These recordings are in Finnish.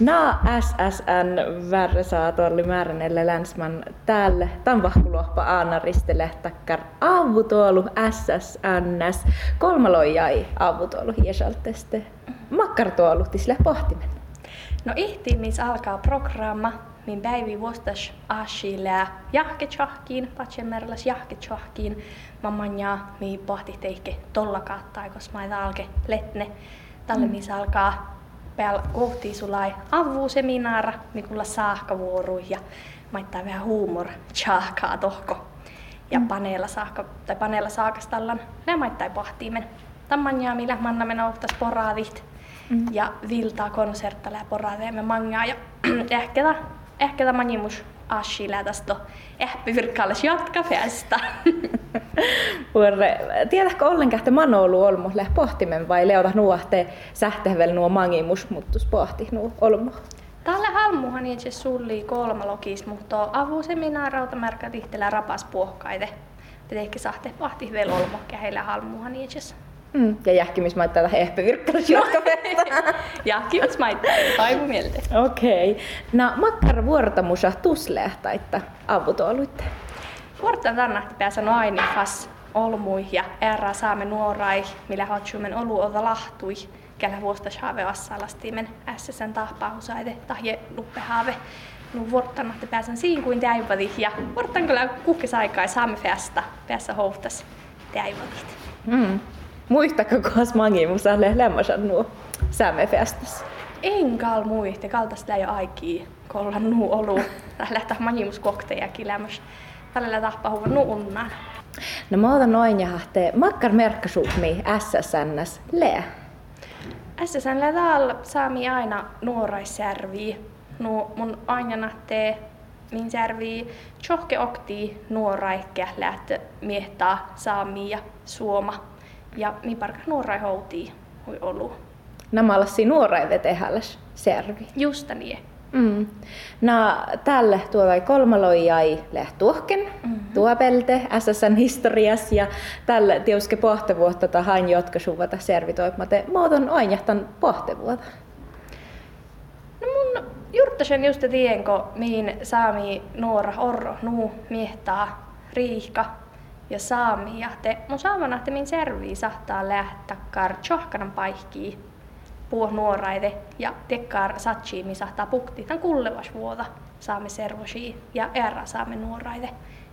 Na SSN värresaatolli määränelle länsman täällä tanvahkulohpa Aanariste takkar aavutuolu SSNS kolmalojai aavutuolu hiesalteste makkartuolu tisle pohtimen. No ihtimis alkaa programma, min päivi vuostas aashilää jahketsahkiin, patsemmerlas jahketsahkiin, mammanja mi pohti teikke tollakaattaa, koska mä alke letne. Tälle mm. alkaa päällä kohti sulai avuseminaara, mikulla saahkavuoru ja maittaa vähän huumor chahkaa tohko. Ja mm. paneella saakka, tai paneella saakastallan, nämä maittaa pahtiimen. Tammanjaa, millä manna mennä ottas poraavit. Mm. Ja viltaa konsertta poraavia me mangaa. Ja ehkä ehkä tämä manimus Ashilla tästä ehpi virkkalles jatka festa. Purre, tiedätkö ollenkaan, että Mano ollut olmo läh pohtimen vai leota nuohte sähtehvel nuo mangimus muuttus pohti nuo olmo? Tällä halmuhan itse sulli kolma logis, mutta avuseminaarauta märkä tihtelä rapas puohkaite. Te sahte pahti vel olmo käheillä halmuhan itse. Mm. Ja jähkimismaittaa tähän ehpe virkkaus jatkavettä. jähkimismaittaa, taivu mieltä. Okei. Okay. No makkara vuorotamusa tuslehta, että avutuoluitte. Vuortan tänne pääsä aina fas olmui ja erää saamme nuorai, millä hatsumen olu ota lahtui. Källä vuosta saave assalastimen SSN tahpahusaide tahje luppehaave. No vuortan, että pääsen siinä kuin täivadi ja vuortan kyllä kukkis aikaa saamme festa päässä hohtas täivadit. Mm. Muistako kohas mangi mun saa lemmasan nuo sämefestas? En kal muiste, kaltaista jo aikii, kolla nuu olu. Lähtää mangimus koktejakin lämmäs. Tällä tahpa huva nuunnan. No mä otan noin ja hahte makkar merkkasuhmi SSNS le. SSN täällä saami aina nuoraisjärvi. Nu mun aina nähtee min särvi tjohke okti nuoraikke lähtö miehtää saami ja suoma ja mi parka nuorai houtii hui olu. Nämä olasi nuorai vetehälläs servi. Justa niin. Mm. Na, tälle tuolla kolmaloi jäi lehtuohken, mm-hmm. tuopelte SSN historias ja tälle tiuske pohtevuotta tahan jotka suvata servitoimate. Muoton aijahtan pohtevuota. No mun juurtasen just tienko, mihin saami nuora orro nuu miehtaa riihka ja saami ja te mun saamana te min servii sahtaa lähtää kar tjohkanan paihkii puo nuoraide ja tekkar satsi mi sahtaa pukti tän kullevas vuota saamme servosi ja erra saamme nuoraide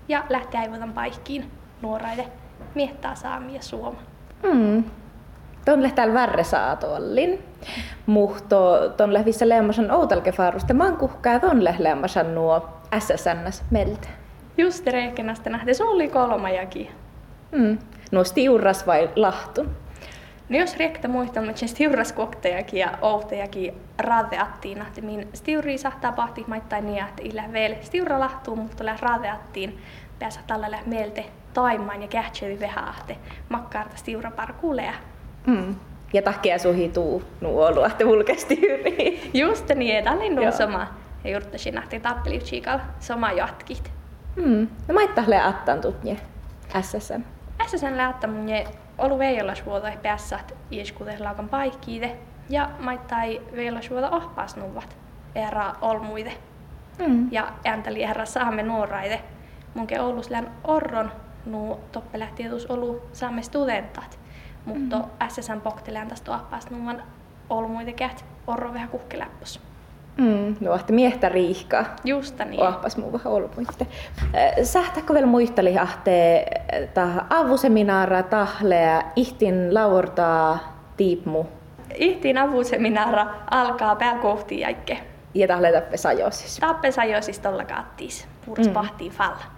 ja lähtee aivotan paihkiin nuoraide miettää saami ja suoma. Mm. Tuon täällä värre saatollin. Muhto tuon lehvissä leemasan outalkefarusta mankuhkaa tuon lehleemasan nuo SSNS meltä. Just reikenästä nähden, se oli kolmajakin. Mm. No stiurras vai lahtun? No jos riektä muistan, että stiurras koktejakin ja outejakin raateattiin, että min stiuri sahtaa pahti maittai niin, että illä vielä stiura lahtuu, mutta lää raateattiin pääsä tällä mielte taimaan ja kähtsevi vehahte makkaarta stiura parkuulea. Mm. Ja takia suhi tuu nuolu, että vulkesti yri. Just niin, että oli sama. Ja juurtasin nähtiin tappeliutsikalla sama jatkit. Mm. No maittahle attan tutje SSN. SSN lähtä mun olu veijolas vuota päässä ieskutehilaukan paikkiide ja maittai veijolas vuota ohpaas nuvat era olmuide. Mm. Ja ääntäli herra saamme nuoraide. Munke Oulus län orron nu toppe lähti olu saamme studentat. Mutta mm. SSN poktelään tästä ohpaas nuvan olmuide kät orro vähän kuhkeläppos. Mm, no, että miestä riihka. Justa niin. Ohpas muu vähän olmuitte. Sähtäkö vielä muisteli ahte avuseminaara tahlea ihtin laurtaa tiipmu? Ihtin avuseminaara alkaa pääkohti jäikke. Ja tahle tappe sajosis. Tappe tolla mm. pahtiin falla.